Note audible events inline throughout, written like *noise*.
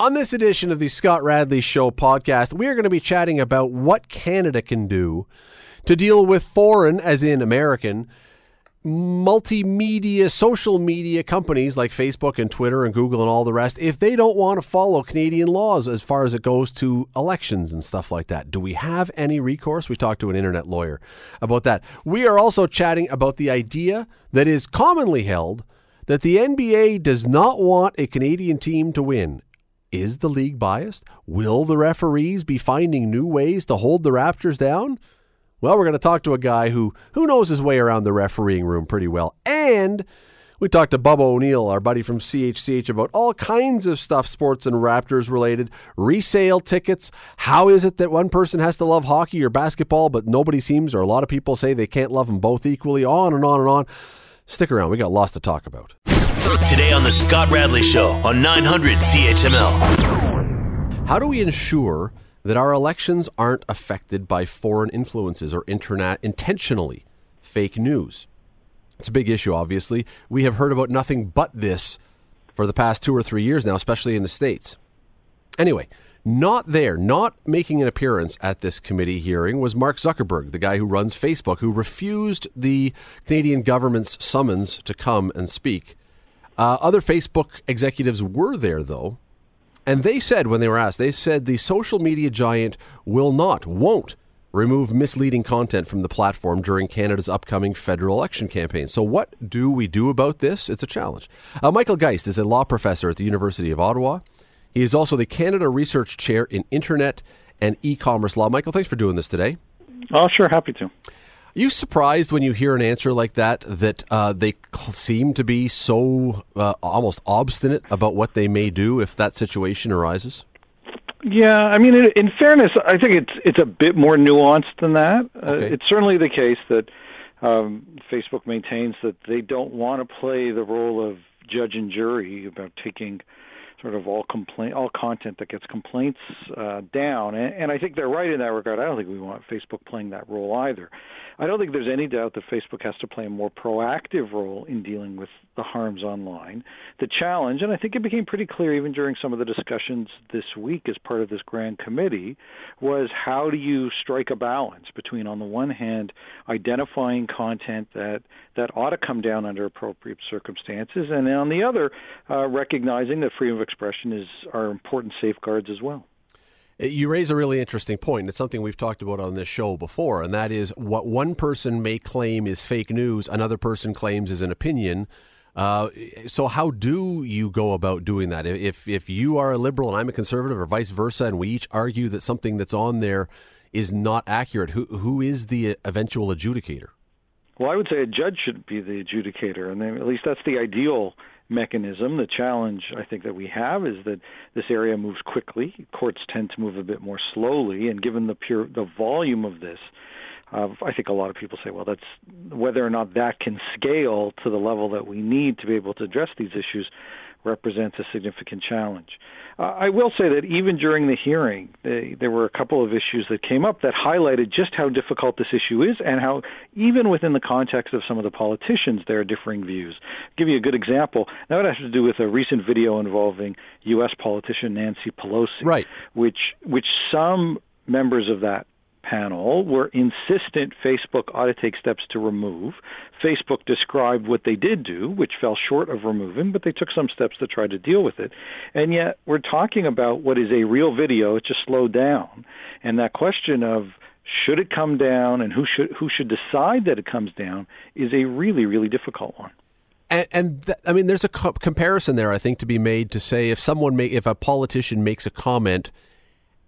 On this edition of the Scott Radley Show podcast, we are going to be chatting about what Canada can do to deal with foreign, as in American, multimedia, social media companies like Facebook and Twitter and Google and all the rest if they don't want to follow Canadian laws as far as it goes to elections and stuff like that. Do we have any recourse? We talked to an internet lawyer about that. We are also chatting about the idea that is commonly held that the NBA does not want a Canadian team to win. Is the league biased? Will the referees be finding new ways to hold the Raptors down? Well, we're going to talk to a guy who who knows his way around the refereeing room pretty well. And we talked to Bubba O'Neil, our buddy from CHCH, about all kinds of stuff sports and Raptors related, resale tickets. How is it that one person has to love hockey or basketball, but nobody seems, or a lot of people say they can't love them both equally? On and on and on. Stick around. We got lots to talk about. Today on The Scott Radley Show on 900 CHML. How do we ensure that our elections aren't affected by foreign influences or internet intentionally fake news? It's a big issue, obviously. We have heard about nothing but this for the past two or three years now, especially in the States. Anyway, not there, not making an appearance at this committee hearing was Mark Zuckerberg, the guy who runs Facebook, who refused the Canadian government's summons to come and speak. Uh, other Facebook executives were there, though, and they said when they were asked, they said the social media giant will not, won't remove misleading content from the platform during Canada's upcoming federal election campaign. So, what do we do about this? It's a challenge. Uh, Michael Geist is a law professor at the University of Ottawa. He is also the Canada Research Chair in Internet and E commerce law. Michael, thanks for doing this today. Oh, sure. Happy to. Are you surprised when you hear an answer like that that uh, they seem to be so uh, almost obstinate about what they may do if that situation arises? Yeah, I mean, in fairness, I think it's it's a bit more nuanced than that. Uh, Okay. Uh, it's certainly the case that um, Facebook maintains that they don't want to play the role of judge and jury about taking sort of all complaint all content that gets complaints uh, down, and, and I think they're right in that regard. I don't think we want Facebook playing that role either. I don't think there's any doubt that Facebook has to play a more proactive role in dealing with the harms online. The challenge, and I think it became pretty clear even during some of the discussions this week as part of this grand committee, was how do you strike a balance between, on the one hand, identifying content that that ought to come down under appropriate circumstances, and on the other, uh, recognizing that freedom of expression is are important safeguards as well. You raise a really interesting point. It's something we've talked about on this show before, and that is what one person may claim is fake news, another person claims is an opinion. Uh, so, how do you go about doing that? If if you are a liberal and I'm a conservative, or vice versa, and we each argue that something that's on there is not accurate, who who is the eventual adjudicator? Well, I would say a judge should be the adjudicator, and at least that's the ideal mechanism. The challenge I think that we have is that this area moves quickly. Courts tend to move a bit more slowly, and given the pure the volume of this, uh, I think a lot of people say, well, that's whether or not that can scale to the level that we need to be able to address these issues represents a significant challenge. Uh, I will say that even during the hearing, they, there were a couple of issues that came up that highlighted just how difficult this issue is and how, even within the context of some of the politicians, there are differing views. I'll give you a good example. That would have to do with a recent video involving U.S. politician Nancy Pelosi, Right. which which some members of that panel were insistent Facebook ought to take steps to remove. Facebook described what they did do, which fell short of removing, but they took some steps to try to deal with it. And yet, we're talking about what is a real video. It just slowed down, and that question of should it come down and who should who should decide that it comes down is a really really difficult one. And, and th- I mean, there's a co- comparison there, I think, to be made to say if someone may, if a politician makes a comment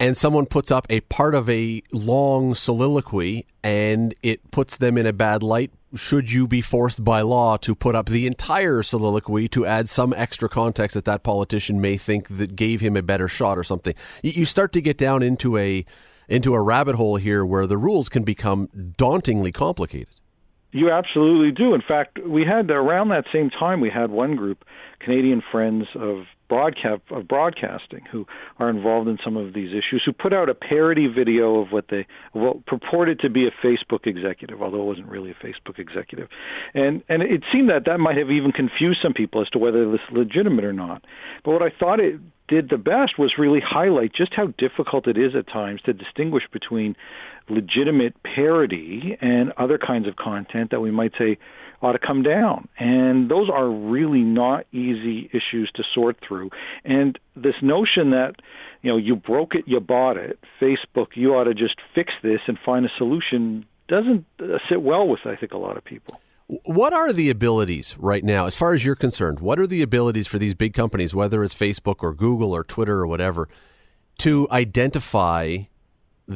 and someone puts up a part of a long soliloquy and it puts them in a bad light, should you be forced by law to put up the entire soliloquy to add some extra context that that politician may think that gave him a better shot or something? You, start to get down into a into a rabbit hole here where the rules can become dauntingly complicated. You absolutely do. In fact, we had around that same time we had one group, Canadian Friends of Broadcast of Broadcasting, who are involved in some of these issues, who put out a parody video of what they what purported to be a Facebook executive, although it wasn't really a Facebook executive, and and it seemed that that might have even confused some people as to whether this is legitimate or not. But what I thought it did the best was really highlight just how difficult it is at times to distinguish between legitimate parody and other kinds of content that we might say ought to come down. And those are really not easy issues to sort through. And this notion that, you know, you broke it, you bought it, Facebook, you ought to just fix this and find a solution doesn't uh, sit well with, I think, a lot of people. What are the abilities right now, as far as you're concerned? What are the abilities for these big companies, whether it's Facebook or Google or Twitter or whatever, to identify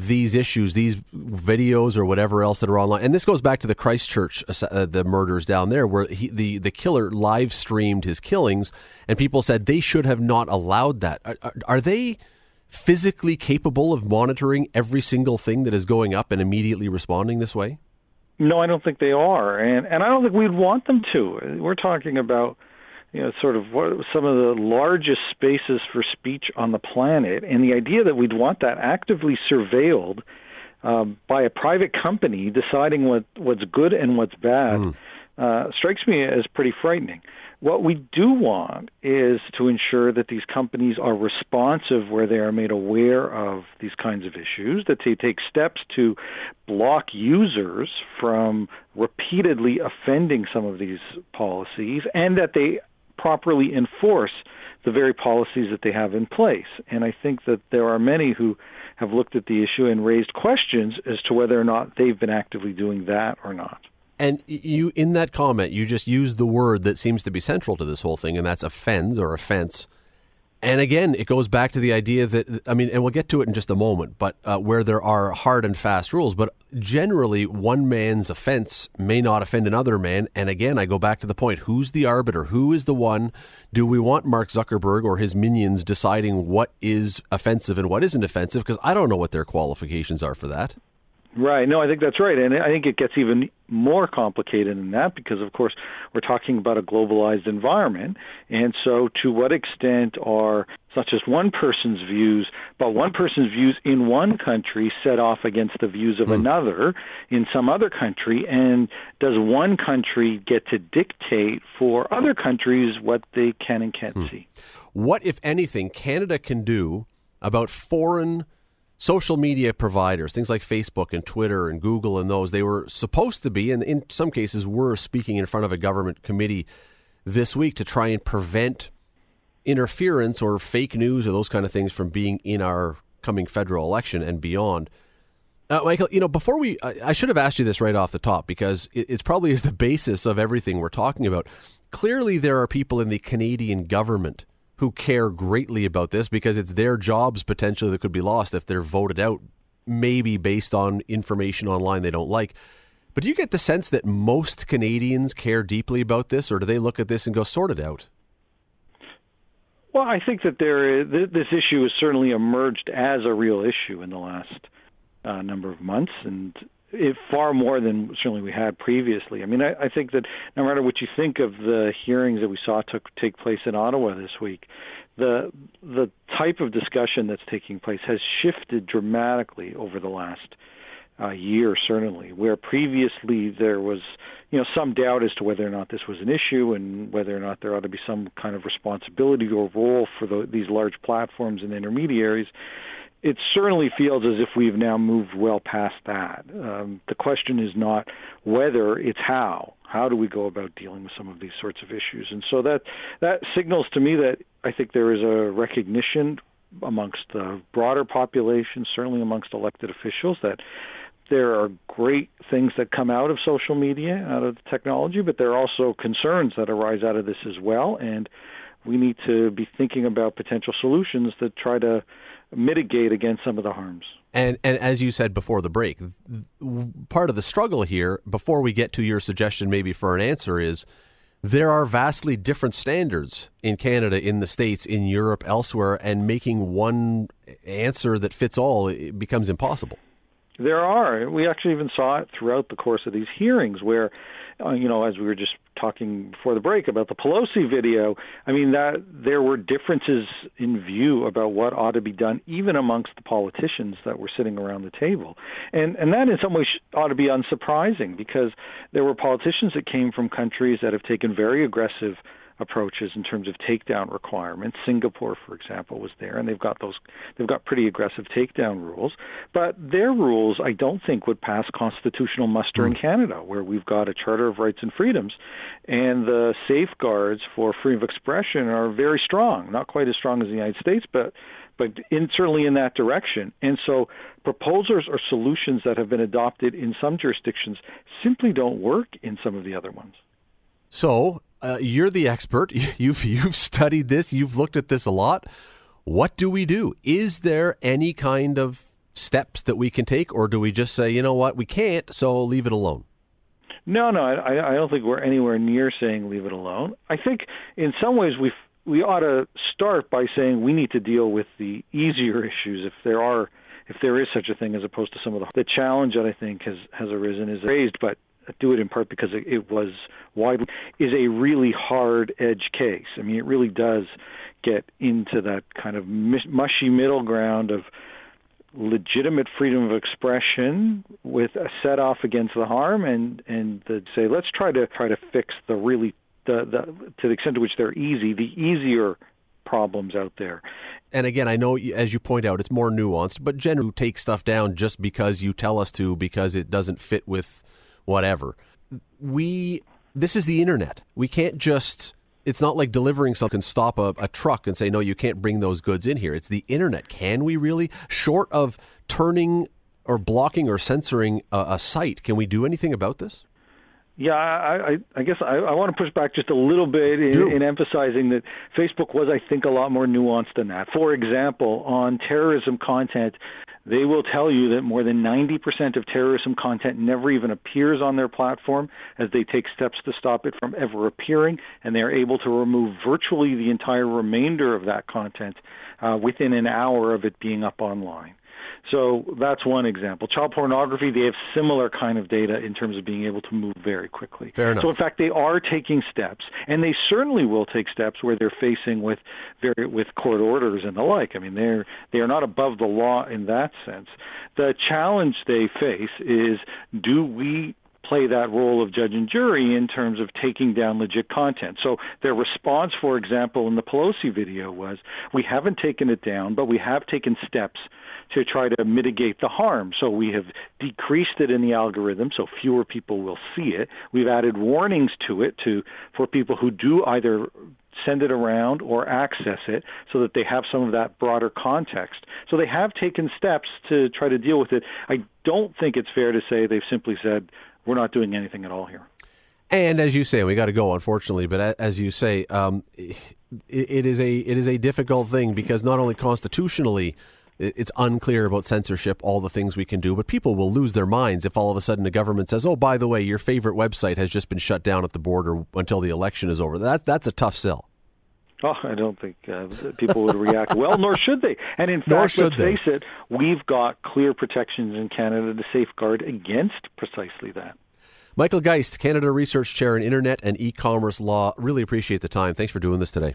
these issues, these videos or whatever else that are online. And this goes back to the Christchurch, uh, the murders down there, where he, the the killer live streamed his killings, and people said they should have not allowed that. Are, are, are, they physically capable of monitoring every single thing that is going up and immediately responding this way? No, I don't think they are, and and I don't think we'd want them to. We're talking about you know, sort of what, some of the largest spaces for speech on the planet, and the idea that we'd want that actively surveilled um, by a private company deciding what what's good and what's bad mm. uh, strikes me as pretty frightening. What we do want is to ensure that these companies are responsive where they are made aware of these kinds of issues, that they take steps to block users from repeatedly offending some of these policies, and that they properly enforce the very policies that they have in place. And I think that there are many who have looked at the issue and raised questions as to whether or not they've been actively doing that or not. And you, in that comment, you just used the word that seems to be central to this whole thing, and that's offend or offense. And again, it goes back to the idea that, I mean, and we'll get to it in just a moment, but uh, where there are hard and fast rules, but generally one man's offense may not offend another man. And again, I go back to the point who's the arbiter? Who is the one? Do we want Mark Zuckerberg or his minions deciding what is offensive and what isn't offensive? Because I don't know what their qualifications are for that. Right. No, I think that's right. And I think it gets even more complicated than that because, of course, we're talking about a globalized environment. And so, to what extent are not just one person's views, but one person's views in one country set off against the views of mm. another in some other country? And does one country get to dictate for other countries what they can and can't mm. see? What, if anything, Canada can do about foreign social media providers, things like Facebook and Twitter and Google and those, they were supposed to be, and in some cases were speaking in front of a government committee this week to try and prevent interference or fake news or those kind of things from being in our coming federal election and beyond. Uh, Michael, you know, before we, I, I, should have asked you this right off the top because it, it's probably is the basis of everything we're talking about. Clearly, there are people in the Canadian government who care greatly about this because it's their jobs potentially that could be lost if they're voted out, maybe based on information online they don't like. But do you get the sense that most Canadians care deeply about this, or do they look at this and go, sort it out? Well, I think that there is, this issue has certainly emerged as a real issue in the last uh, number of months, and it, far more than certainly we had previously. I mean, I, I think that no matter what you think of the hearings that we saw took take place in Ottawa this week, the the type of discussion that's taking place has shifted dramatically over the last uh, year, certainly. Where previously there was, you know, some doubt as to whether or not this was an issue and whether or not there ought to be some kind of responsibility or role for the, these large platforms and intermediaries it certainly feels as if we've now moved well past that. Um, the question is not whether, it's how. How do we go about dealing with some of these sorts of issues? And so that that signals to me that I think there is a recognition amongst the broader population, certainly amongst elected officials, that there are great things that come out of social media, out of the technology, but there are also concerns that arise out of this as well. And we need to be thinking about potential solutions that try to mitigate against some of the harms. And and as you said before the break, part of the struggle here, before we get to your suggestion, maybe for an answer, is there are vastly different standards in Canada, in the states, in Europe, elsewhere, and making one answer that fits all becomes impossible. There are. We actually even saw it throughout the course of these hearings, where uh, you know, as we were just talking before the break about the Pelosi video, I mean that there were differences in view about what ought to be done, even amongst the politicians that were sitting around the table, and and that in some ways ought to be unsurprising because there were politicians that came from countries that have taken very aggressive approaches in terms of takedown requirements. Singapore, for example, was there, and they've got those they've got pretty aggressive takedown rules. But their rules, I don't think, would pass constitutional muster mm. in hmm. Canada, where we've got a Charter of Rights and Freedoms, and the safeguards for freedom of expression are very strong. Not quite as strong as the United States, but but in, certainly in that direction. And so proposals or solutions that have been adopted in some jurisdictions simply don't work in some of the other ones. So uh, you're the expert. *laughs* You've you've studied this. You've looked at this a lot. What do we do? Is there any kind of steps that we can take, or do we just say, you know what, we can't, so leave it alone? No, no, I, I don't think we're anywhere near saying leave it alone. I think in some ways we we ought to start by saying we need to deal with the easier issues if there are if there is such a thing as opposed to some of the the challenge that I think has has arisen is raised, but do it in part because it, it was widely is a really hard edge case. I mean, it really does get into that kind of mushy middle ground of legitimate freedom of expression with a set off against the harm and and the, say let's try to try to fix the really the, the to the extent to which they're easy the easier problems out there and again, I know as you point out, it's more nuanced, but generally take stuff down just because you tell us to because it doesn't fit with whatever. We this is the internet. We can't just it's not like delivering something stop a, a, truck and say no you can't bring those goods in here it's the internet can we really short of turning or blocking or censoring a, a site can we do anything about this yeah, I, I, I guess I, I want to push back just a little bit in, in emphasizing that Facebook was, I think, a lot more nuanced than that. For example, on terrorism content, they will tell you that more than 90% of terrorism content never even appears on their platform as they take steps to stop it from ever appearing, and they are able to remove virtually the entire remainder of that content uh, within an hour of it being up online. So that's one example. Child pornography, they have similar kind of data in terms of being able to move very quickly. Fair enough. So in fact, they are taking steps, and they certainly will take steps where they're facing with very with court orders and the like. I mean, they're they are not above the law in that sense. The challenge they face is: do we play that role of judge and jury in terms of taking down legit content. So their response, for example, in the Pelosi video was, we haven't taken it down, but we have taken steps to try to mitigate the harm. So we have decreased it in the algorithm so fewer people will see it. We've added warnings to it to for people who do either send it around or access it so that they have some of that broader context. So they have taken steps to try to deal with it. I don't think it's fair to say they've simply said we're not doing anything at all here. And as you say, we got to go, unfortunately. But as you say, um, it, it is a it is a difficult thing because not only constitutionally it's unclear about censorship, all the things we can do, but people will lose their minds if all of a sudden the government says, "Oh, by the way, your favorite website has just been shut down at the border until the election is over." That that's a tough sell. Oh, I don't think uh, people would react well, nor should they. And in fact, let's they. face it, we've got clear protections in Canada to safeguard against precisely that. Michael Geist, Canada Research Chair in Internet and E-commerce Law. Really appreciate the time. Thanks for doing this today.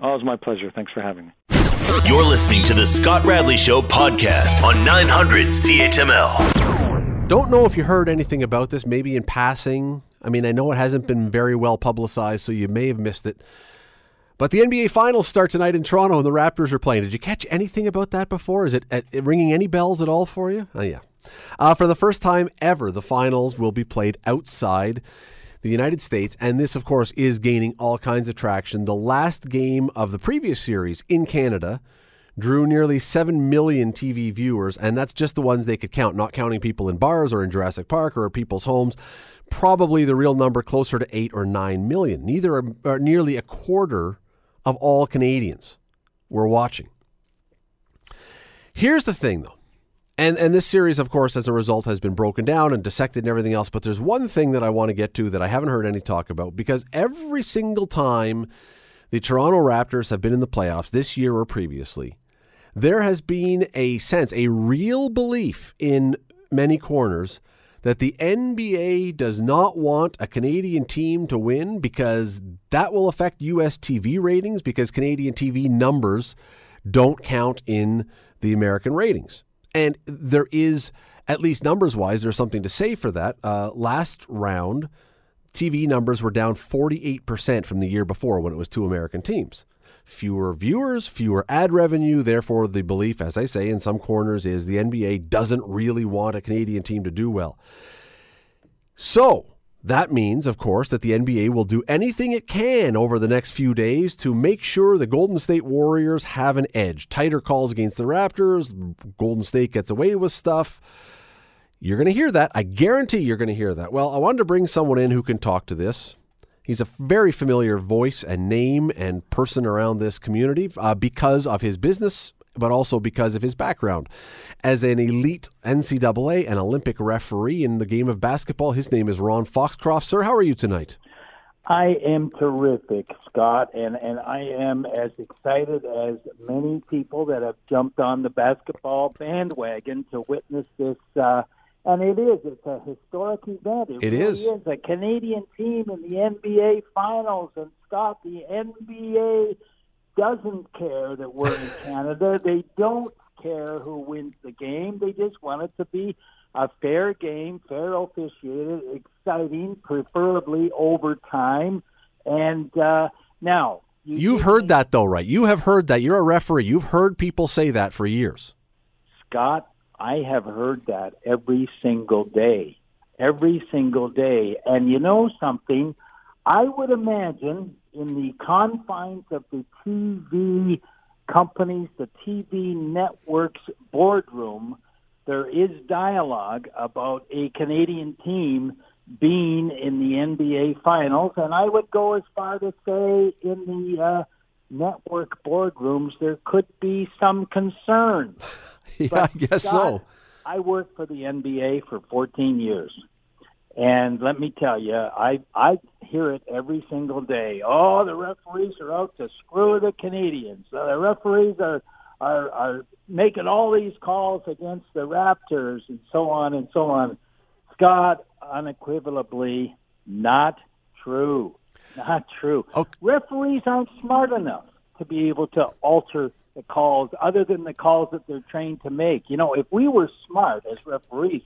Oh, it's my pleasure. Thanks for having me. You're listening to the Scott Radley Show podcast on 900 CHML. Don't know if you heard anything about this, maybe in passing. I mean, I know it hasn't been very well publicized, so you may have missed it. But the NBA Finals start tonight in Toronto, and the Raptors are playing. Did you catch anything about that before? Is it, it ringing any bells at all for you? Oh, yeah. Uh, for the first time ever, the finals will be played outside the United States, and this, of course, is gaining all kinds of traction. The last game of the previous series in Canada drew nearly 7 million TV viewers, and that's just the ones they could count, not counting people in bars or in Jurassic Park or people's homes. Probably the real number closer to 8 or 9 million. Neither are, are nearly a quarter of all Canadians were watching. Here's the thing, though. And and this series, of course, as a result, has been broken down and dissected and everything else. But there's one thing that I want to get to that I haven't heard any talk about because every single time the Toronto Raptors have been in the playoffs this year or previously, there has been a sense, a real belief in many corners that the NBA does not want a Canadian team to win because that will affect US TV ratings because Canadian TV numbers don't count in the American ratings. And there is, at least numbers wise, there's something to say for that. Uh, last round, TV numbers were down 48% from the year before when it was two American teams. Fewer viewers, fewer ad revenue. Therefore, the belief, as I say, in some corners is the NBA doesn't really want a Canadian team to do well. So, that means, of course, that the NBA will do anything it can over the next few days to make sure the Golden State Warriors have an edge. Tighter calls against the Raptors, Golden State gets away with stuff. You're going to hear that. I guarantee you're going to hear that. Well, I wanted to bring someone in who can talk to this. He's a very familiar voice and name and person around this community uh, because of his business but also because of his background. As an elite NCAA and Olympic referee in the game of basketball, his name is Ron Foxcroft. Sir, how are you tonight? I am terrific, Scott, and, and I am as excited as many people that have jumped on the basketball bandwagon to witness this. Uh, and it is, it's a historic event. It, it really is. is. A Canadian team in the NBA Finals. And, Scott, the NBA doesn't care that we're in *laughs* Canada. They don't care who wins the game. They just want it to be a fair game, fair officiated, exciting, preferably overtime. And uh, now you have heard that though, right? You have heard that. You're a referee. You've heard people say that for years. Scott, I have heard that every single day. Every single day. And you know something? I would imagine in the confines of the TV companies, the TV networks boardroom, there is dialogue about a Canadian team being in the NBA Finals, and I would go as far to say in the uh, network boardrooms there could be some concern. *laughs* yeah, but I guess so. I worked for the NBA for 14 years. And let me tell you, I I hear it every single day. Oh, the referees are out to screw the Canadians. Uh, the referees are are are making all these calls against the Raptors and so on and so on. Scott, unequivocally, not true. Not true. Okay. Referees aren't smart enough to be able to alter the calls other than the calls that they're trained to make. You know, if we were smart as referees,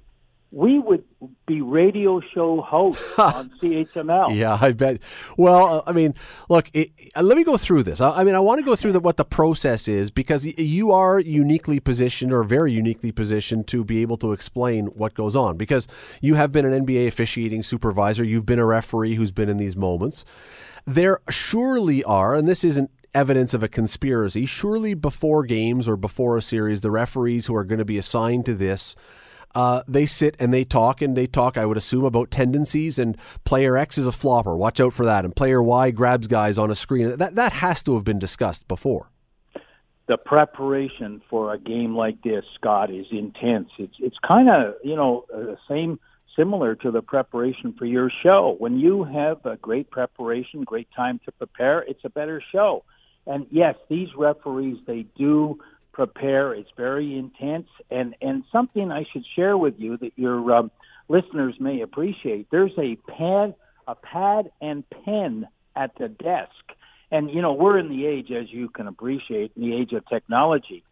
we would be radio show hosts *laughs* on CHML. Yeah, I bet. Well, uh, I mean, look, it, uh, let me go through this. I, I mean, I want to go through the, what the process is because you are uniquely positioned or very uniquely positioned to be able to explain what goes on because you have been an NBA officiating supervisor, you've been a referee who's been in these moments. There surely are, and this isn't evidence of a conspiracy, surely before games or before a series, the referees who are going to be assigned to this uh, they sit and they talk and they talk, I would assume, about tendencies and player X is a flopper. Watch out for that. And player Y grabs guys on a screen. That, that has to have been discussed before. The preparation for a game like this, Scott, is intense. It's it's kind of you know the same similar to the preparation for your show. When you have a great preparation, great time to prepare, it's a better show. And yes, these referees they do prepare. It's very intense, and and something I should share with you that your um, listeners may appreciate. There's a pad, a pad and pen at the desk, and you know we're in the age, as you can appreciate, in the age of technology.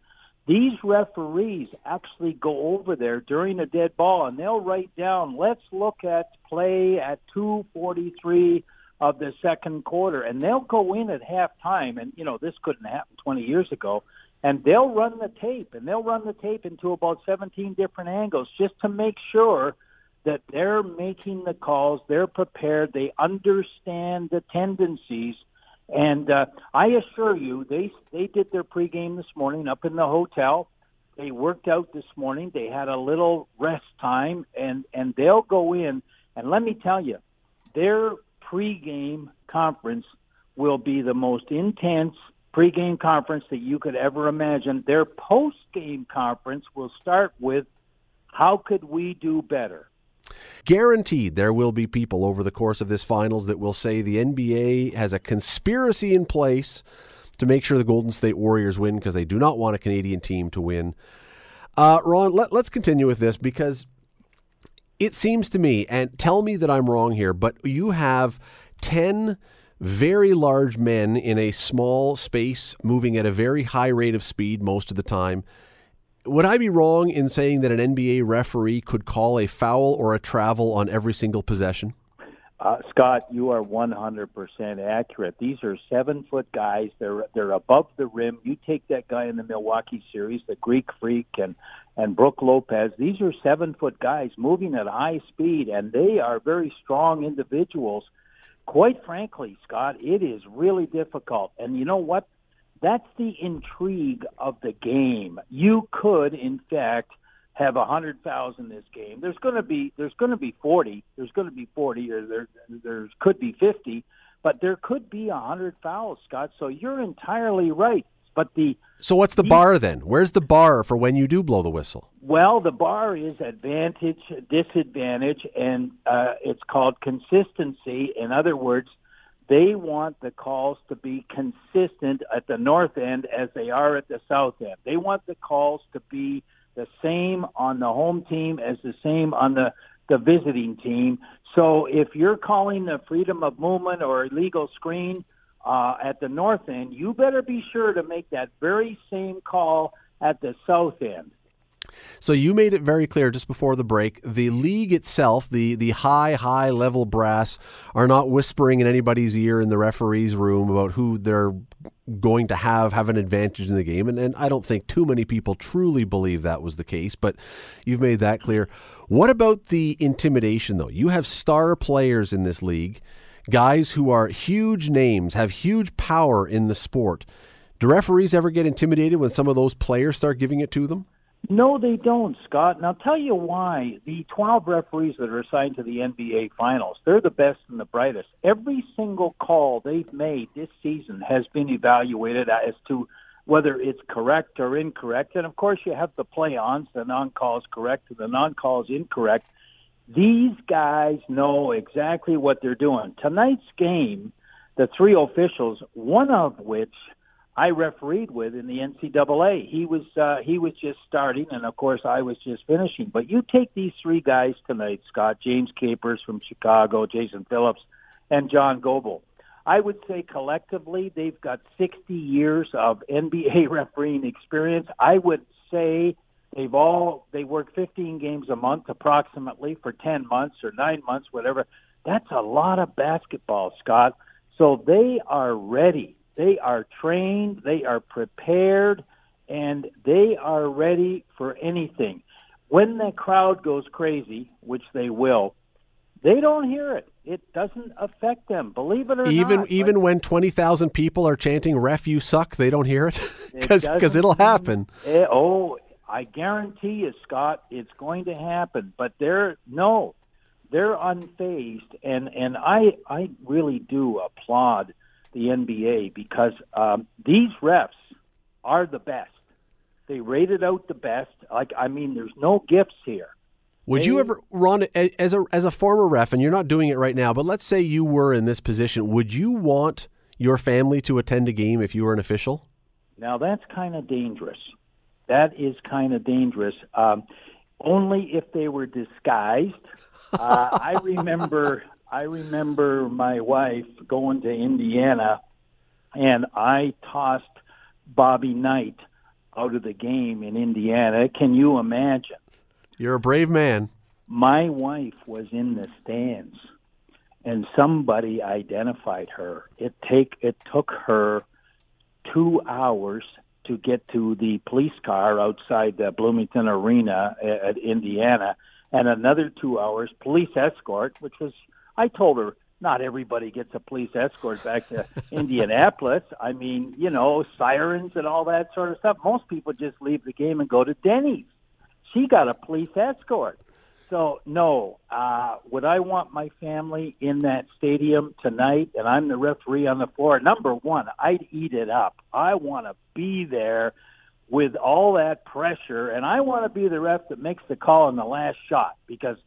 These referees actually go over there during a dead ball, and they'll write down, "Let's look at play at 2:43." of the second quarter, and they'll go in at halftime. And you know this couldn't happen 20 years ago and they'll run the tape and they'll run the tape into about 17 different angles just to make sure that they're making the calls they're prepared they understand the tendencies. And uh, i assure you they they did their pregame this morning up in the hotel. They worked out this morning. They had a little rest time and and they'll go in. And let me tell you their pregame conference will be the most intense pregame conference that you could ever imagine. Their post-game conference will start with how could we do better? Guaranteed, there will be people over the course of this finals that will say the NBA has a conspiracy in place to make sure the Golden State Warriors win because they do not want a Canadian team to win. Uh, Ron, let, let's continue with this because it seems to me, and tell me that I'm wrong here, but you have 10 very large men in a small space moving at a very high rate of speed most of the time. Would I be wrong in saying that an NBA referee could call a foul or a travel on every single possession? Uh, Scott, you are 100% accurate. These are seven foot guys. They're they're above the rim. You take that guy in the Milwaukee series, the Greek Freak and and Brook Lopez. These are seven foot guys moving at high speed, and they are very strong individuals. Quite frankly, Scott, it is really difficult. And you know what? That's the intrigue of the game. You could, in fact, have a hundred thousand this game. There's going to be there's going to be forty. There's going to be forty, or there there could be fifty, but there could be a hundred fouls, Scott. So you're entirely right. But the so what's the bar then? Where's the bar for when you do blow the whistle? Well, the bar is advantage, disadvantage, and uh, it's called consistency. In other words, they want the calls to be consistent at the north end as they are at the south end. They want the calls to be the same on the home team as the same on the the visiting team. So if you're calling the freedom of movement or illegal screen uh, at the north end, you better be sure to make that very same call at the south end. So you made it very clear just before the break. The league itself, the the high high level brass, are not whispering in anybody's ear in the referee's room about who they're going to have have an advantage in the game. And, and I don't think too many people truly believe that was the case. But you've made that clear. What about the intimidation though? You have star players in this league, guys who are huge names, have huge power in the sport. Do referees ever get intimidated when some of those players start giving it to them? No, they don't, Scott. And I'll tell you why. The 12 referees that are assigned to the NBA Finals, they're the best and the brightest. Every single call they've made this season has been evaluated as to whether it's correct or incorrect. And of course, you have the play ons, the non calls correct and the non calls incorrect. These guys know exactly what they're doing. Tonight's game, the three officials, one of which I refereed with in the NCAA. He was uh, he was just starting, and of course I was just finishing. But you take these three guys tonight, Scott James Capers from Chicago, Jason Phillips, and John Goble. I would say collectively they've got 60 years of NBA *laughs* refereeing experience. I would say they've all they work 15 games a month approximately for 10 months or 9 months whatever. That's a lot of basketball, Scott. So they are ready they are trained, they are prepared, and they are ready for anything. When the crowd goes crazy, which they will, they don't hear it. It doesn't affect them. Believe it or even, not. Even like, when twenty thousand people are chanting "Ref, you suck," they don't hear it because *laughs* because it will happen. It, oh, I guarantee you, Scott, it's going to happen. But they're no, they're unfazed, and and I I really do applaud the NBA because um, these refs are the best. They rated out the best. Like I mean, there's no gifts here. Would they, you ever, Ron, as a as a former ref, and you're not doing it right now, but let's say you were in this position, would you want your family to attend a game if you were an official? Now that's kind of dangerous. That is kind of dangerous. Um, only if they were disguised. *laughs* Uh, I remember I remember my wife going to Indiana, and I tossed Bobby Knight out of the game in Indiana. Can you imagine? You're a brave man. My wife was in the stands, and somebody identified her. It take it took her two hours to get to the police car outside the Bloomington Arena uh, at Indiana, and another two hours police escort, which was I told her not everybody gets a police escort back to *laughs* Indianapolis. I mean, you know, sirens and all that sort of stuff. Most people just leave the game and go to Denny's. She got a police escort. So no, uh, would I want my family in that stadium tonight? And I'm the referee on the floor. Number one, I'd eat it up. I want to be there with all that pressure, and I want to be the ref that makes the call on the last shot because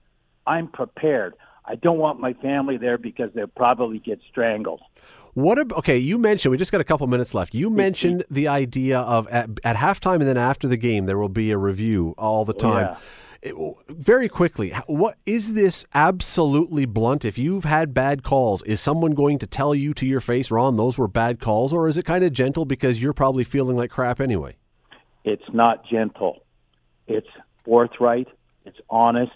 I'm prepared. I don't want my family there because they'll probably get strangled. What about, okay, you mentioned, we just got a couple minutes left. You mentioned the idea of at, at halftime and then after the game, there will be a review all the time. Yeah. It, very quickly, what is this absolutely blunt? If you've had bad calls, is someone going to tell you to your face, Ron, those were bad calls, or is it kind of gentle because you're probably feeling like crap anyway? It's not gentle. It's forthright. It's honest.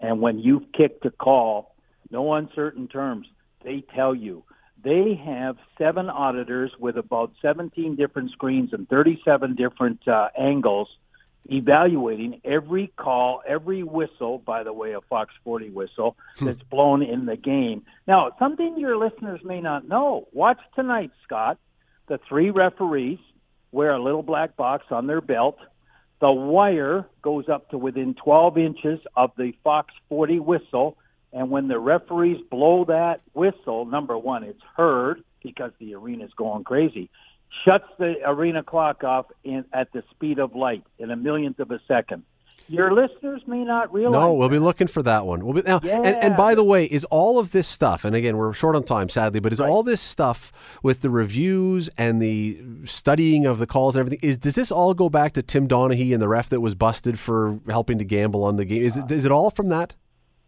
And when you've kicked a call, no uncertain terms. They tell you they have seven auditors with about 17 different screens and 37 different uh, angles evaluating every call, every whistle, by the way, a Fox 40 whistle Hmm. that's blown in the game. Now, something your listeners may not know watch tonight, Scott. The three referees wear a little black box on their belt. The wire goes up to within 12 inches of the Fox 40 whistle. And when the referees blow that whistle, number one, it's heard because the arena's going crazy. Shuts the arena clock off in at the speed of light in a millionth of a second. Your listeners may not realize. No, we'll be looking for that one. We'll be, now, and, and by the way, is all of this stuff, and again, we're short on time, sadly, but is all this stuff with the reviews and the studying of the calls and everything, is does this all go back to Tim Donaghy and the ref that was busted for helping to gamble on the game? Is it, is it all from that?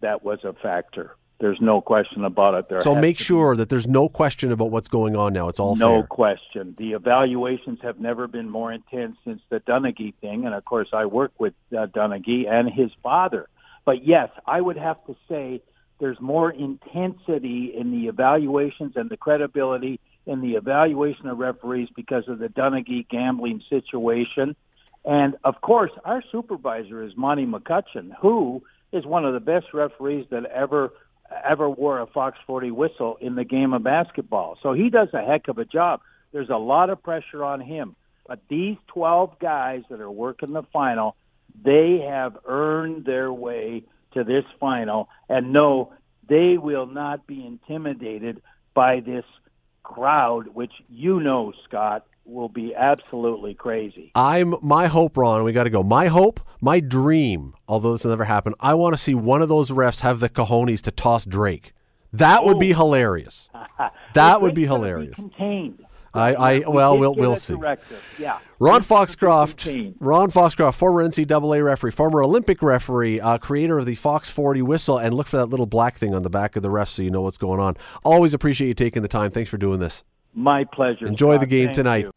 that was a factor. There's no question about it. There So make to be sure that there's no question about what's going on now. It's all No fair. question. The evaluations have never been more intense since the Donaghy thing, and of course, I work with uh, and his father. But yes, I would have to say there's more intensity in the evaluations and the credibility in the evaluation of referees because of the Donaghy gambling situation. And of course, our supervisor is Monty McCutchen, who is one of the best referees that ever ever wore a Fox 40 whistle in the game of basketball. So he does a heck of a job. There's a lot of pressure on him. But these 12 guys that are working the final, they have earned their way to this final. And no, they will not be intimidated by this crowd, which you know, Scott, will be absolutely crazy. I'm my hope, Ron. We got to go. My hope, my dream. Although this will never happen, I want to see one of those refs have the cojones to toss Drake. That would be hilarious. *laughs* That would be hilarious. contained. I- I- well, we'll- we'll see. directive. Yeah. Ron Drake's Foxcroft. Ron Foxcroft, former NCAA referee, former Olympic referee, uh, creator of the Fox 40 whistle, and look for that little black thing on the back of the ref so you know what's going on. Always appreciate you taking the time. Thanks for doing this. My pleasure. Enjoy the game Thank tonight. you.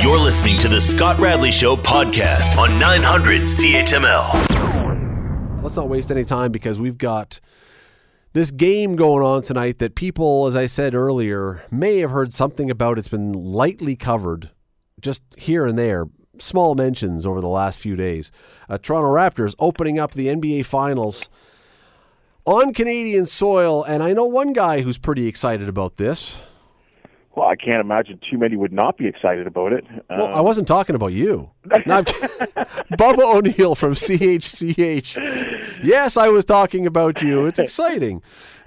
You're listening to the Scott Radley Show podcast on 900 CHML. Let's not waste any time because we've got this game going on tonight that people, as I said earlier, may have heard something about. It's been lightly covered, just here and there, small mentions over the last few days. Uh, Toronto Raptors opening up the NBA Finals on Canadian soil, and I know one guy who's pretty excited about this. Well, I can't imagine too many would not be excited about it. Well, Um, I wasn't talking about you. No, *laughs* Bubba O'Neil from CHCH. Yes, I was talking about you. It's exciting.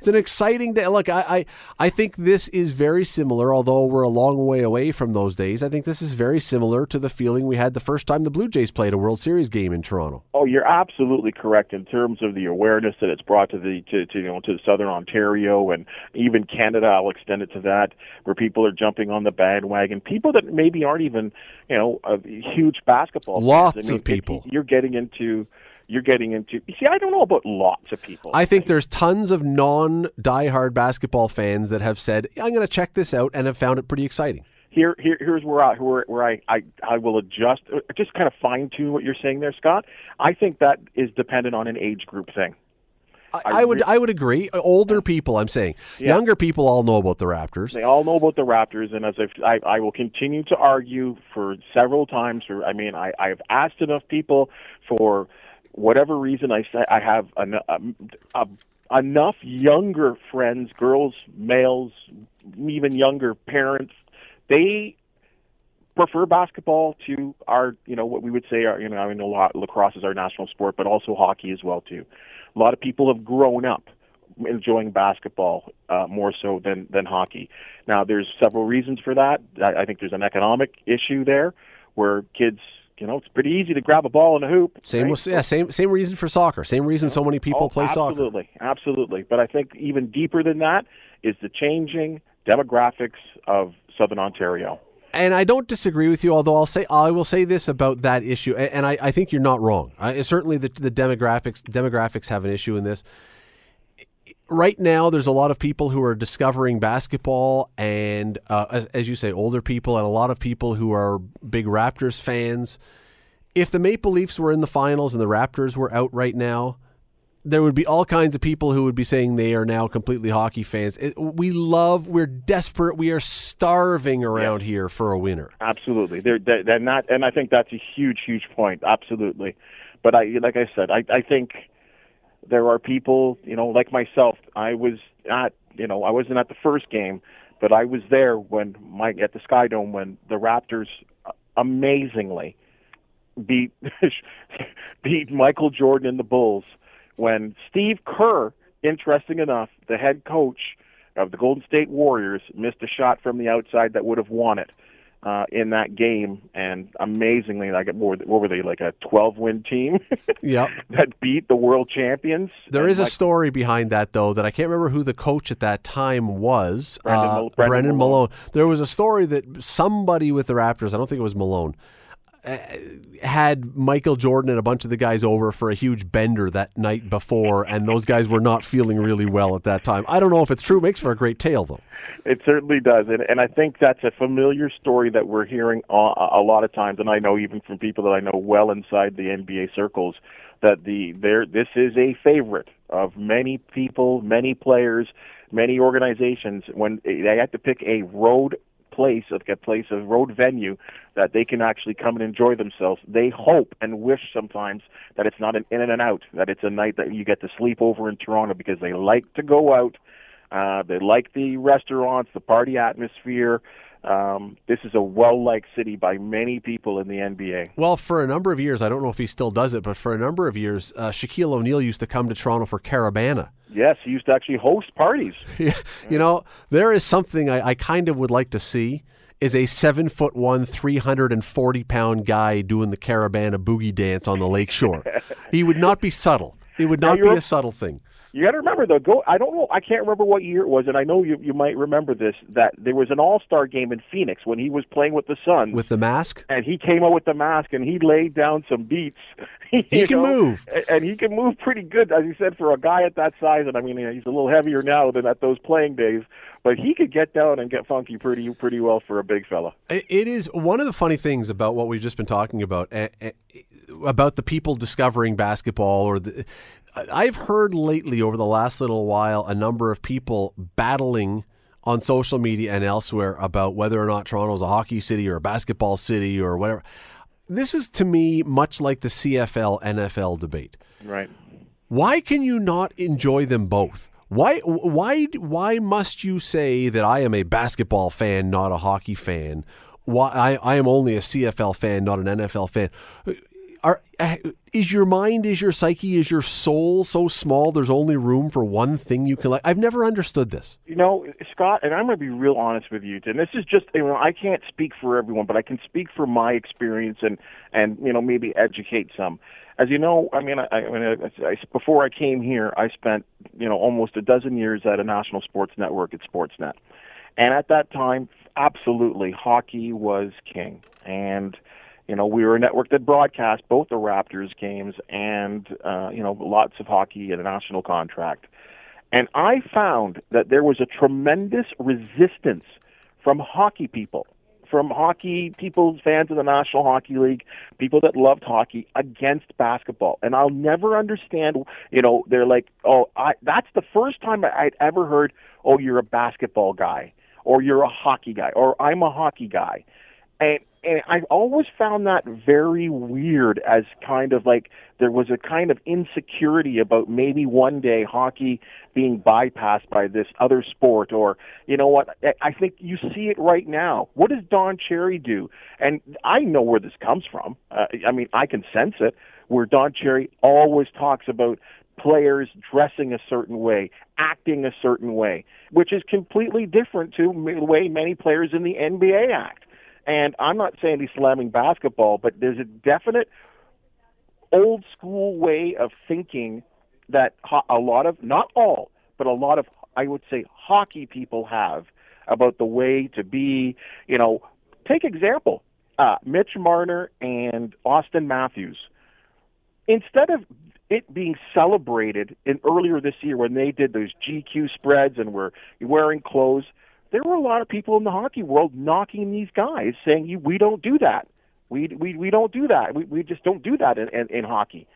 It's an exciting day. Look, I, I, I think this is very similar, although we're a long way away from those days. I think this is very similar to the feeling we had the first time the Blue Jays played a World Series game in Toronto. Oh, you're absolutely correct in terms of the awareness that it's brought to the to, to you know to southern Ontario and even Canada. I'll extend it to that, where people are jumping on the bandwagon. People that maybe aren't even you know huge basketball. fans. Lots I mean, of it- people. you're getting into. You're getting into. You see, I don't know about lots of people. I think there's tons of non diehard basketball fans that have said, I'm going to check this out and have found it pretty exciting. here, here here's where I where, where I, I I will adjust, uh, just kind of fine tune what you're saying there, Scott. I think that is dependent on an age group thing. I, I would I would agree. Older people, I'm saying. Younger people all know about the Raptors. They all know about the Raptors, and as if I, I will continue to argue for several times. For I mean, I, I've asked enough people for whatever reason. I say I have en- um, enough younger friends, girls, males, even younger parents. They prefer basketball to our, you know, what we would say, our, you know, I know la- lacrosse is our national sport, but also hockey as well too. A lot of people have grown up enjoying basketball uh, more so than than hockey. Now, there's several reasons for that. I, I think there's an economic issue there, where kids, you know, it's pretty easy to grab a ball in a hoop. Same right? with yeah, same same reason for soccer. Same reason so many people Oh, play soccer. Absolutely, absolutely. But I think even deeper than that is the changing demographics of Southern Ontario. And I don't disagree with you, although I'll say I will say this about that issue, a- and I, I think you're not wrong. I, certainly, the, the demographics demographics have an issue in this. Right now, there's a lot of people who are discovering basketball, and uh, as, as you say, older people, and a lot of people who are big Raptors fans. If the Maple Leafs were in the finals and the Raptors were out right now, there would be all kinds of people who would be saying they are now completely hockey fans. It, we love, we're desperate, we are starving around yeah. here for a winner. Absolutely, they're, they're not, and I think that's a huge, huge point. Absolutely, but I, like I said, I, I think there are people, you know, like myself. I was at, you know, I wasn't at the first game, but I was there when Mike at the Sky Dome when the Raptors amazingly beat *laughs* beat Michael Jordan and the Bulls when Steve Kerr, interesting enough, the head coach of the Golden State Warriors, missed a shot from the outside that would have won it uh, in that game, and amazingly, like what were they like a twelve win team? *laughs* yep. that beat the world champions. There and is like, a story behind that though that I can't remember who the coach at that time was. Brendan, uh, Brendan, Brendan Malone. Malone. There was a story that somebody with the Raptors, I don't think it was Malone, Uh, had Michael Jordan and a bunch of the guys over for a huge bender that night before, and those guys were not feeling really well at that time. I don't know if it's true. Makes for a great tale, though. It certainly does, and, and I think that's a familiar story that we're hearing a, a lot of times, and I know even from people that I know well inside the NBA circles that the there this is a favorite of many people, many players, many organizations when they have to pick a road place, like a place, a road venue that they can actually come and enjoy themselves. They hope and wish sometimes that it's not an in and out, that it's a night that you get to sleep over in Toronto because they like to go out. Uh, they like the restaurants, the party atmosphere. Um, this is a well-liked city by many people in the NBA. Well, for a number of years, I don't know if he still does it, but for a number of years, uh, Shaquille O'Neal used to come to Toronto for Caribana. Yes, he used to actually host parties. *laughs* yeah, you know, there is something I, I kind of would like to see is a seven foot one, three hundred and forty pound guy doing the Caribana boogie dance on the lake shore. *laughs* he would not be subtle. It would not be a subtle thing. You got to remember though. Go. I don't know. I can't remember what year it was, and I know you you might remember this. That there was an All Star game in Phoenix when he was playing with the Suns with the mask, and he came out with the mask and he laid down some beats. *laughs* he can know? move, and he can move pretty good, as you said, for a guy at that size. And I mean, he's a little heavier now than at those playing days, but he could get down and get funky pretty pretty well for a big fella. It is one of the funny things about what we've just been talking about. About the people discovering basketball, or the, I've heard lately over the last little while a number of people battling on social media and elsewhere about whether or not Toronto is a hockey city or a basketball city or whatever. This is to me much like the CFL NFL debate. Right. Why can you not enjoy them both? Why why why must you say that I am a basketball fan, not a hockey fan? Why I, I am only a CFL fan, not an NFL fan? Are is your mind, is your psyche, is your soul so small? There's only room for one thing you can like. I've never understood this. You know, Scott, and I'm going to be real honest with you. And this is just, you know, I can't speak for everyone, but I can speak for my experience and and you know maybe educate some. As you know, I mean, I, I mean, I, I, before I came here, I spent you know almost a dozen years at a national sports network at Sportsnet, and at that time, absolutely, hockey was king, and you know, we were a network that broadcast both the Raptors games and, uh, you know, lots of hockey and a national contract. And I found that there was a tremendous resistance from hockey people, from hockey people, fans of the National Hockey League, people that loved hockey against basketball. And I'll never understand, you know, they're like, oh, I, that's the first time I'd ever heard, oh, you're a basketball guy, or you're a hockey guy, or I'm a hockey guy. And and I've always found that very weird as kind of like there was a kind of insecurity about maybe one day hockey being bypassed by this other sport or you know what I think you see it right now. What does Don Cherry do? And I know where this comes from. Uh, I mean, I can sense it where Don Cherry always talks about players dressing a certain way, acting a certain way, which is completely different to the way many players in the NBA act. And I'm not saying he's slamming basketball, but there's a definite old school way of thinking that a lot of, not all, but a lot of, I would say, hockey people have about the way to be. You know, take example, uh, Mitch Marner and Auston Matthews. Instead of it being celebrated in earlier this year when they did those GQ spreads and were wearing clothes, there were a lot of people in the hockey world knocking these guys, saying, "We don't do that. We we we don't do that. We we just don't do that in, in, in hockey."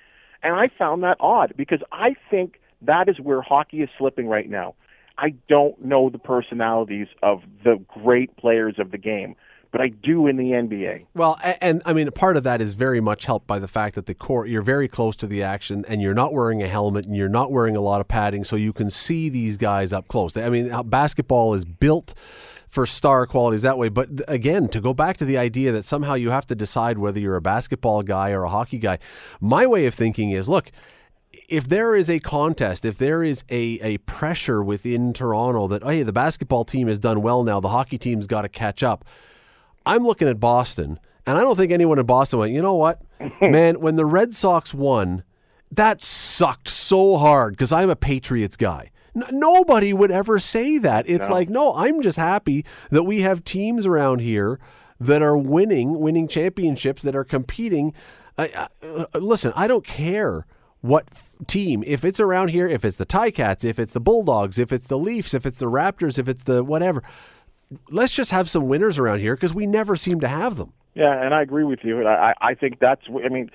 And I found that odd because I think that is where hockey is slipping right now. I don't know the personalities of the great players of the game, but I do in the NBA. Well, and, and, I mean, part of that is very much helped by the fact that the court you're very close to the action, and you're not wearing a helmet, and you're not wearing a lot of padding, so you can see these guys up close. I mean, basketball is built for star qualities that way. But again, to go back to the idea that somehow you have to decide whether you're a basketball guy or a hockey guy, my way of thinking is look, if there is a contest, if there is a, a pressure within Toronto that, hey, the basketball team has done well now, the hockey team's got to catch up, I'm looking at Boston, and I don't think anyone in Boston went, you know what? *laughs* Man, when the Red Sox won, that sucked so hard because I'm a Patriots guy. N- nobody would ever say that. It's no. like, no, I'm just happy that we have teams around here that are winning, winning championships, that are competing. Uh, uh, listen, I don't care what team. If it's around here, if it's the Ticats, if it's the Bulldogs, if it's the Leafs, if it's the Raptors, if it's the whatever, let's just have some winners around here because we never seem to have them. Yeah, and I agree with you. I, I think that's. I mean,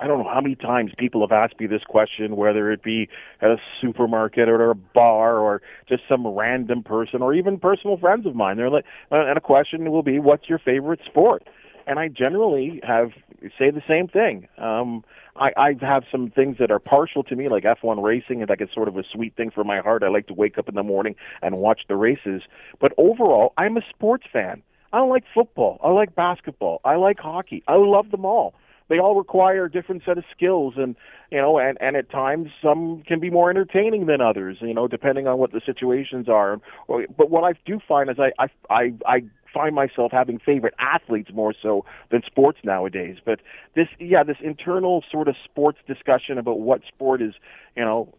I don't know how many times people have asked me this question, whether it be at a supermarket or at a bar or just some random person or even personal friends of mine. They're like, uh, and a question will be, "What's your favorite sport?" And I generally have say the same thing. Um, I, I have some things that are partial to me, like F1 racing, and like it's sort of a sweet thing for my heart. I like to wake up in the morning and watch the races. But overall, I'm a sports fan. I like football. I like basketball. I like hockey. I love them all they all require a different set of skills and you know and and at times some can be more entertaining than others you know depending on what the situations are but what i do find is i i i, I find myself having favorite athletes more so than sports nowadays but this yeah this internal sort of sports discussion about what sport is you know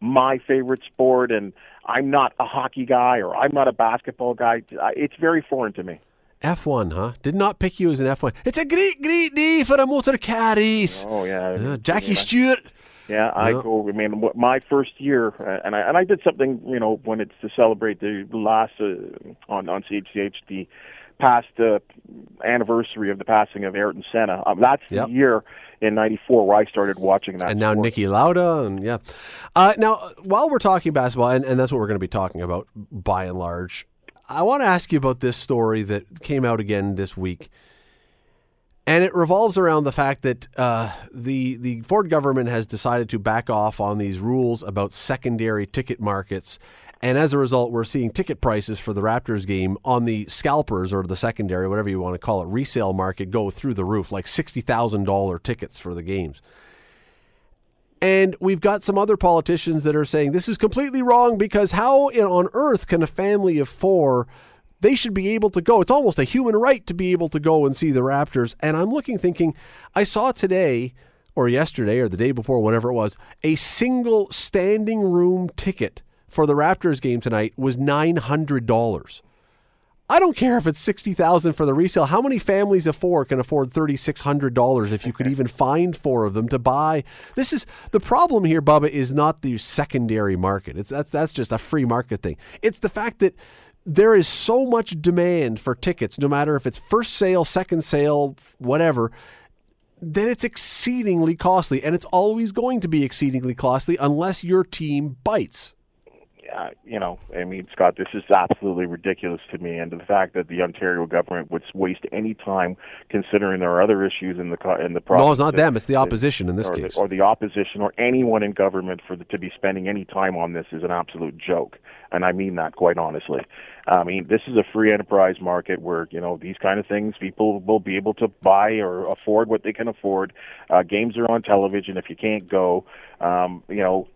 my favorite sport and I'm not a hockey guy or I'm not a basketball guy it's very foreign to me F1, huh? Did not pick you as an F1. It's a great, great day for a motor car race. Oh yeah, uh, Jackie yeah. Stewart. Yeah, I yeah. go. I mean, my first year, uh, and I and I did something. You know, when it's to celebrate the last uh, on on CHCH the past uh, anniversary of the passing of Ayrton Senna. Um, that's yep. the year in '94 where I started watching that. And now sport. Lauda, and yeah. Uh, now, while we're talking basketball, and, and that's what we're going to be talking about by and large, I want to ask you about this story that came out again this week. And it revolves around the fact that uh, the the Ford government has decided to back off on these rules about secondary ticket markets, and as a result, we're seeing ticket prices for the Raptors game on the scalpers or the secondary, whatever you want to call it, resale market go through the roof, like sixty thousand dollar tickets for the games. And we've got some other politicians that are saying this is completely wrong because how on earth can a family of four they should be able to go. It's almost a human right to be able to go and see the Raptors. And I'm looking thinking I saw today or yesterday or the day before whatever it was, a single standing room ticket for the Raptors game tonight was $900. I don't care if it's sixty thousand for the resale. How many families of four can afford thirty six hundred dollars if you could even find four of them to buy? This is the problem here, Bubba. Is not the secondary market. It's that's that's just a free market thing. It's the fact that there is so much demand for tickets, no matter if it's first sale, second sale, whatever. Then it's exceedingly costly, and it's always going to be exceedingly costly unless your team bites uh, you know, I mean, Scott, this is absolutely ridiculous to me, and the fact that the Ontario government would waste any time considering there are other issues in the in the province. No, it's not them; it's the opposition in this or case, the, or the opposition, or anyone in government for the, to be spending any time on this is an absolute joke, and I mean that quite honestly. I mean, this is a free enterprise market where you know these kind of things people will be able to buy or afford what they can afford. Uh, games are on television. If you can't go, um, you know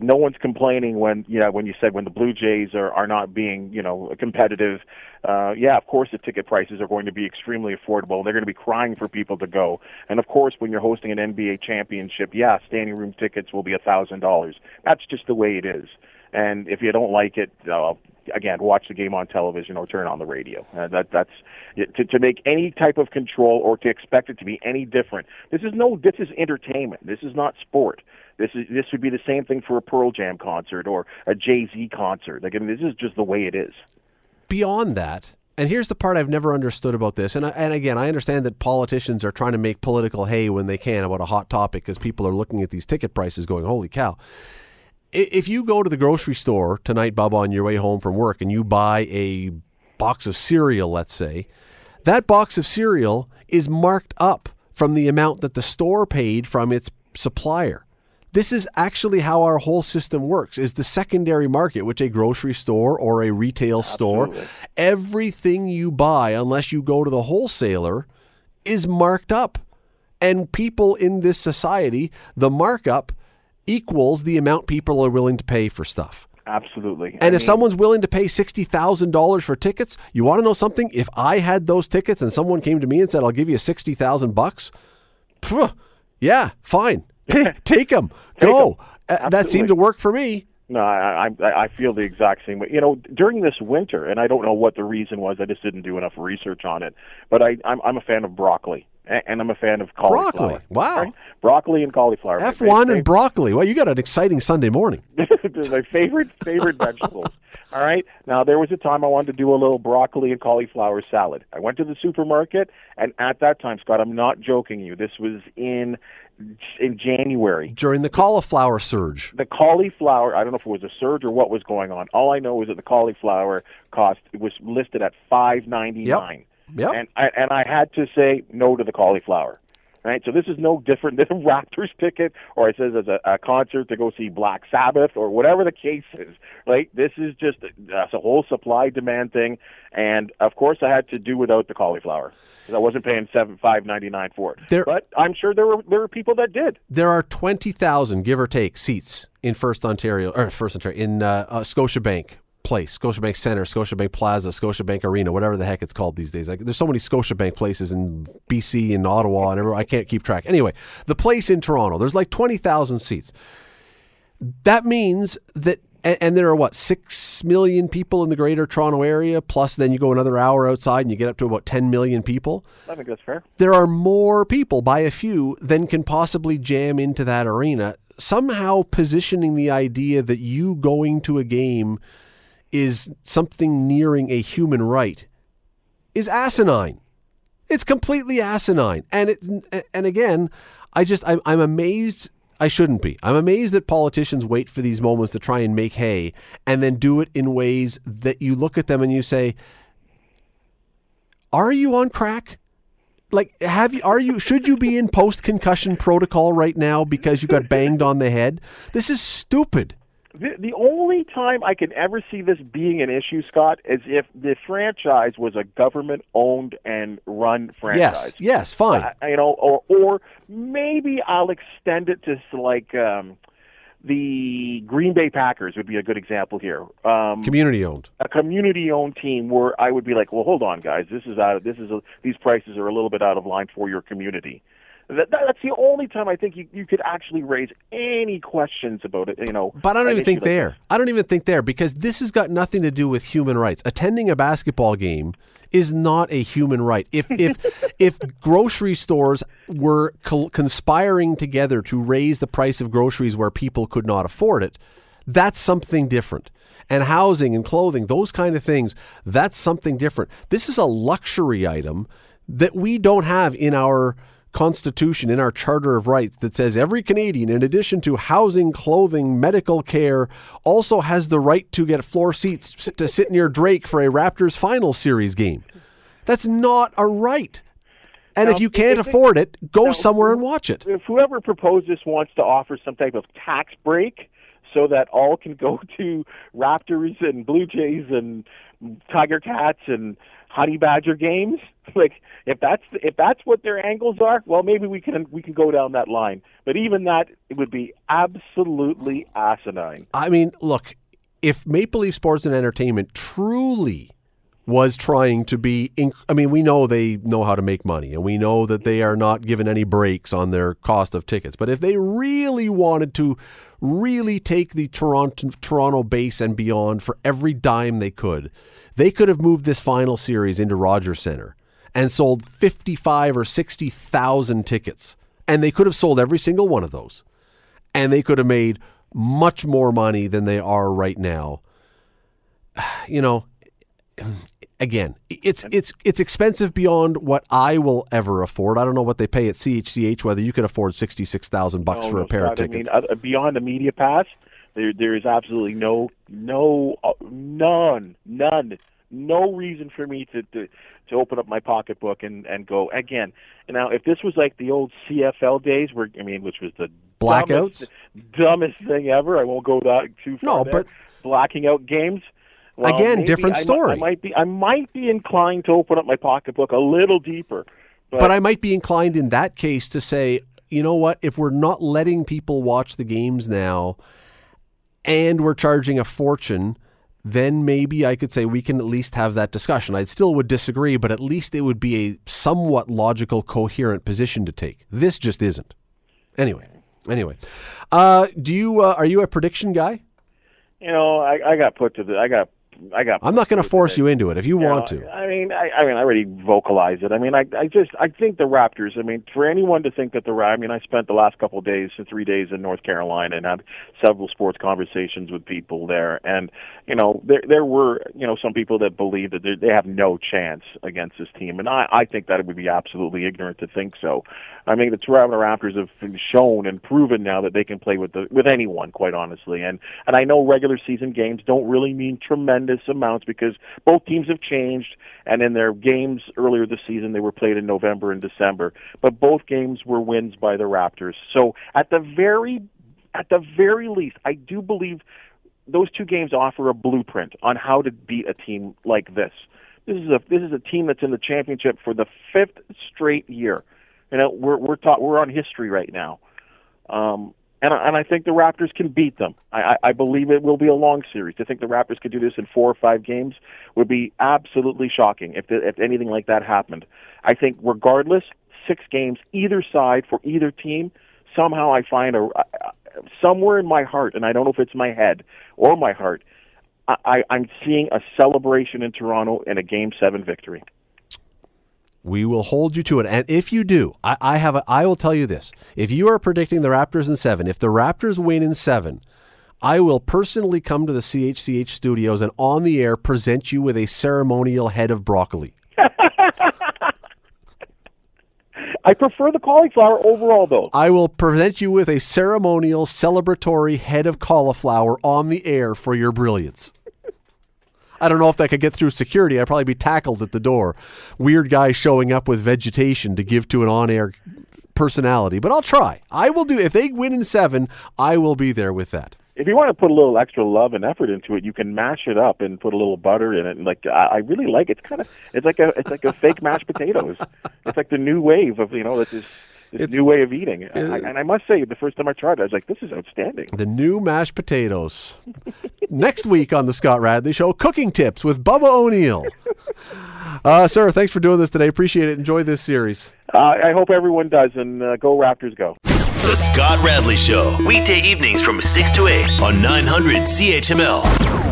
no one's complaining when you know when you said when the Blue Jays are are not being you know competitive. Uh, yeah, of course the ticket prices are going to be extremely affordable. They're going to be crying for people to go. And of course, when you're hosting an NBA championship, yeah, standing room tickets will be a thousand dollars. That's just the way it is. And if you don't like it, uh, again, watch the game on television or turn on the radio. Uh, that that's to, to make any type of control or to expect it to be any different. This is no. This is entertainment. This is not sport. This is this would be the same thing for a Pearl Jam concert or a Jay Z concert. Like this is just the way it is. Beyond that, and here's the part I've never understood about this. And and again, I understand that politicians are trying to make political hay when they can about a hot topic because people are looking at these ticket prices going, "Holy cow." If you go to the grocery store tonight, Bubba, on your way home from work, and you buy a box of cereal, let's say, that box of cereal is marked up from the amount that the store paid from its supplier. This is actually how our whole system works is the secondary market which a grocery store or a retail store everything you buy unless you go to the wholesaler is marked up and people in this society the markup equals the amount people are willing to pay for stuff Absolutely. and I if mean, someone's willing to pay sixty thousand dollars for tickets, you want to know something? If I had those tickets and someone came to me and said, "I'll give you sixty thousand bucks," yeah, fine, *laughs* take, them, go. Uh, that seemed to work for me. No, I, I I feel the exact same way. You know, during this winter, and I don't know what the reason was. I just didn't do enough research on it. But I I'm, I'm a fan of broccoli, and I'm a fan of cauliflower. Broccoli, wow. Right? Broccoli and cauliflower. F one fa- and broccoli. Well, you got an exciting Sunday morning. *laughs* My favorite favorite *laughs* vegetables. All right. Now there was a time I wanted to do a little broccoli and cauliflower salad. I went to the supermarket, and at that time, Scott, I'm not joking you. This was in in January. During the cauliflower surge, The cauliflower, I don't know if it was a surge or what was going on. All I know is that the cauliflower cost it was listed at five ninety nine. Yep. And I and I had to say no to the cauliflower. Right, so this is no different *laughs* than a Raptors ticket, or it says as a, a concert to go see Black Sabbath, or whatever the case is. Right, this is just a, a whole supply demand thing, and of course I had to do without the cauliflower because I wasn't paying seven five ninety nine for it. There- but I'm sure there were there were people that did. there are twenty thousand, give or take, seats in First Ontario or First Ontario in uh, uh, Scotiabank Place, Scotiabank Center, Scotiabank Plaza, Scotiabank Arena, whatever the heck it's called these days. Like, there's so many Scotiabank places in BC and Ottawa and everywhere. I can't keep track. Anyway, the place in Toronto, there's like twenty thousand seats. That means that. And, and there are what six million people in the Greater Toronto area. Plus, then you go another hour outside and you get up to about ten million people I think that's fair. there are more people by a few than can possibly jam into that arena. Somehow positioning the idea that you going to a game is something nearing a human right is asinine. It's completely asinine. And it and again, I just I'm, I'm amazed I shouldn't be. I'm amazed that politicians wait for these moments to try and make hay and then do it in ways that you look at them and you say, "Are you on crack?" like have you are you should you be in post concussion protocol right now because you got banged on the head this is stupid The, the only time I can ever see this being an issue, Scott, is if the franchise was a government-owned and run franchise. yes yes fine Uh, you know, or or maybe I'll extend it to like um, the Green Bay Packers would be a good example here. Um, community owned a community-owned team where I would be like, well, hold on, guys, this is out. Of, this is a, these prices are a little bit out of line for your community. That, that, that's the only time I think you, you could actually raise any questions about it. You know, but i don't even think there i don't even think there because this has got nothing to do with human rights attending a basketball game is not a human right if if *laughs* if grocery stores were col- conspiring together to raise the price of groceries where people could not afford it that's something different and housing and clothing, those kind of things, that's something different. This is a luxury item that we don't have in our Constitution, in our Charter of Rights, that says every Canadian, in addition to housing, clothing, medical care, also has the right to get floor seats to sit near Drake for a Raptors final series game. That's not a right. And Now, if you can't if afford it, go now, somewhere and watch it. If whoever proposed this wants to offer some type of tax break so that all can go *laughs* to Raptors and Blue Jays and Tiger Cats and Honey Badger games, *laughs* like if that's if that's what their angles are, well, maybe we can we can go down that line. But even that, it would be absolutely asinine. I mean, look, if Maple Leaf Sports and Entertainment truly was trying to be, inc- I mean, we know they know how to make money and we know that they are not given any breaks on their cost of tickets. But if they really wanted to really take the Toronto, Toronto base and beyond for every dime they could, they could have moved this final series into Rogers Center and sold 55 or 60,000 tickets. And they could have sold every single one of those and they could have made much more money than they are right now. *sighs* You know, *clears throat* again, it's it's it's expensive beyond what I will ever afford. I don't know what they pay at CHCH. Whether you could afford sixty six thousand bucks No, for no, a pair Scott, of tickets. I mean, uh, beyond the media pass, there there is absolutely no no uh, none none no reason for me to to, to open up my pocketbook and and go again. Now, if this was like the old CFL days, where I mean, which was the Blackouts? dumbest, dumbest thing ever. I won't go that too far. No, there. but- blacking out games. Well, Again, different I story. I might be I might be inclined to open up my pocketbook a little deeper. But, But I might be inclined in that case to say, you know what, if we're not letting people watch the games now and we're charging a fortune, then maybe I could say we can at least have that discussion. I still would disagree, but at least it would be a somewhat logical, coherent position to take. This just isn't. Anyway, anyway, uh, do you uh, are you a prediction guy? you know, I, I got put to the I got I got. I'm not going to force you into it if you You want know, to. I mean, I, I mean, I already vocalized it. I mean, I, I just, I think the Raptors. I mean, for anyone to think that the I mean, I spent the last couple of days, three days in North Carolina, and had several sports conversations with people there. And you know, there, there were, you know, some people that believe that they they have no chance against this team, and I, I think that it would be absolutely ignorant to think so. I mean, the Toronto Raptors have shown and proven now that they can play with the with anyone, quite honestly. And and I know regular season games don't really mean tremendous amounts because both teams have changed. And in their games earlier this season, they were played in November and December, but both games were wins by the Raptors. So at the very at the very least, I do believe those two games offer a blueprint on how to beat a team like this. This is a this is a team that's in the championship for the fifth straight year. You know, we're we're taught we're on history right now, um, and I, and I think the Raptors can beat them. I, I, believe it will be a long series. To think the Raptors could do this in four or five games would be absolutely shocking if the, if anything like that happened. I think regardless, six games either side for either team. Somehow I find a somewhere in my heart, and I don't know if it's my head or my heart. I, I'm seeing a celebration in Toronto and a Game Seven victory. We will hold you to it. And if you do, I, I have a, I will tell you this. If you are predicting the Raptors in seven, if the Raptors win in seven, I will personally come to the CHCH studios and on the air present you with a ceremonial head of broccoli. *laughs* I prefer the cauliflower overall, though. I will present you with a ceremonial celebratory head of cauliflower on the air for your brilliance. I don't know if that could get through security. I'd probably be tackled at the door. Weird guy showing up with vegetation to give to an on air personality, but I'll try. I will do. If they win in seven, I will be there with that. If you want to put a little extra love and effort into it, you can mash it up and put a little butter in it. And like, I, really like it. It's kind of, it's like a, it's like a fake mashed potatoes. It's like the new wave of, you know, this this It's- new way of eating. I, and I must say, the first time I tried it, I was like, this is outstanding. The new mashed potatoes. *laughs* Next week on the Scott Radley Show, cooking tips with Bubba O'Neil. *laughs* Uh, sir, thanks for doing this today. Appreciate it. Enjoy this series. Uh, I hope everyone does, and uh, go Raptors, go. The Scott Radley Show. Weekday evenings from 6 to 8 on 900 CHML.